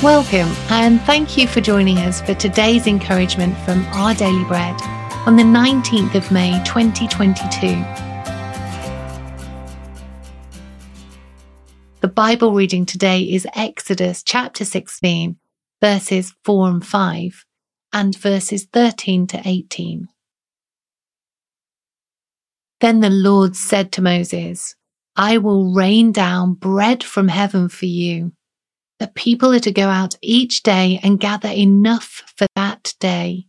Welcome, and thank you for joining us for today's encouragement from Our Daily Bread on the 19th of May 2022. The Bible reading today is Exodus chapter 16, verses 4 and 5, and verses 13 to 18. Then the Lord said to Moses, I will rain down bread from heaven for you. The people are to go out each day and gather enough for that day.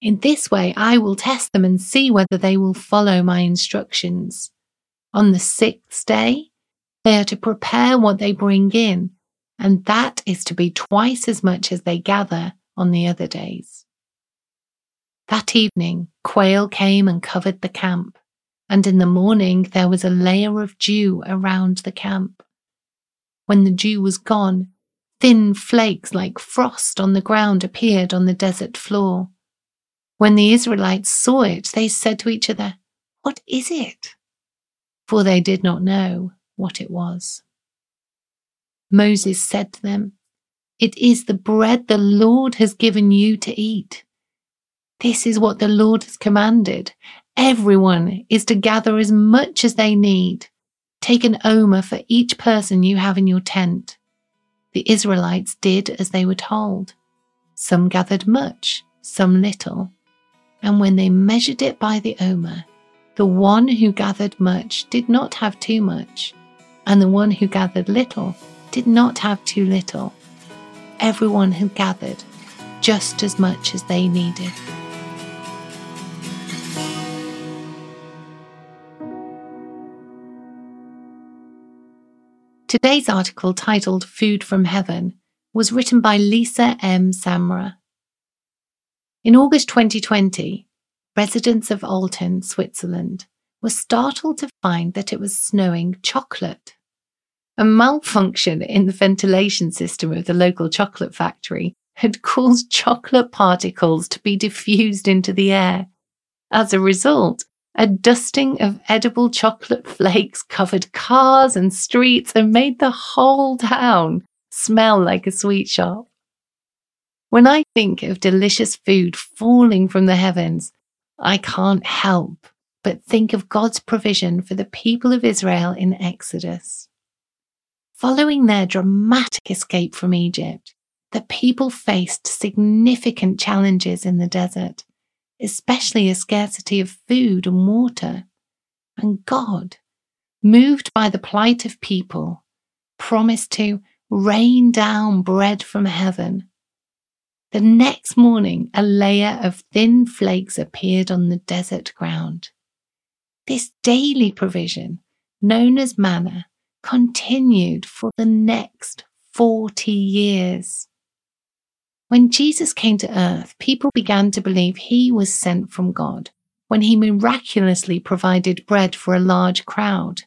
In this way, I will test them and see whether they will follow my instructions. On the sixth day, they are to prepare what they bring in, and that is to be twice as much as they gather on the other days. That evening, quail came and covered the camp and in the morning there was a layer of dew around the camp. When the dew was gone, thin flakes like frost on the ground appeared on the desert floor. When the Israelites saw it, they said to each other, What is it? For they did not know what it was. Moses said to them, It is the bread the Lord has given you to eat. This is what the Lord has commanded. Everyone is to gather as much as they need. Take an omer for each person you have in your tent. The Israelites did as they were told. Some gathered much, some little. And when they measured it by the omer, the one who gathered much did not have too much, and the one who gathered little did not have too little. Everyone had gathered just as much as they needed. Today's article, titled Food from Heaven, was written by Lisa M. Samra. In August 2020, residents of Olten, Switzerland, were startled to find that it was snowing chocolate. A malfunction in the ventilation system of the local chocolate factory had caused chocolate particles to be diffused into the air. As a result, a dusting of edible chocolate flakes covered cars and streets and made the whole town smell like a sweet shop. When I think of delicious food falling from the heavens, I can't help but think of God's provision for the people of Israel in Exodus. Following their dramatic escape from Egypt, the people faced significant challenges in the desert especially a scarcity of food and water. And God, moved by the plight of people, promised to rain down bread from heaven. The next morning, a layer of thin flakes appeared on the desert ground. This daily provision, known as manna, continued for the next 40 years. When Jesus came to earth, people began to believe he was sent from God when he miraculously provided bread for a large crowd.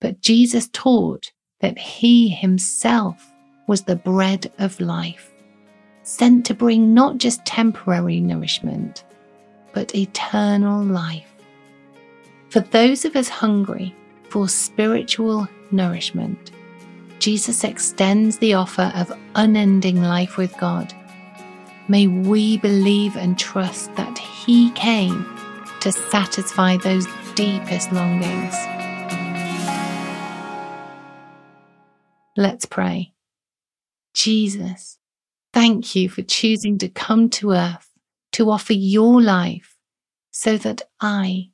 But Jesus taught that he himself was the bread of life, sent to bring not just temporary nourishment, but eternal life. For those of us hungry for spiritual nourishment, Jesus extends the offer of unending life with God. May we believe and trust that He came to satisfy those deepest longings. Let's pray. Jesus, thank you for choosing to come to earth to offer your life so that I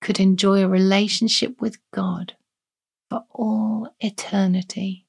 could enjoy a relationship with God for all eternity.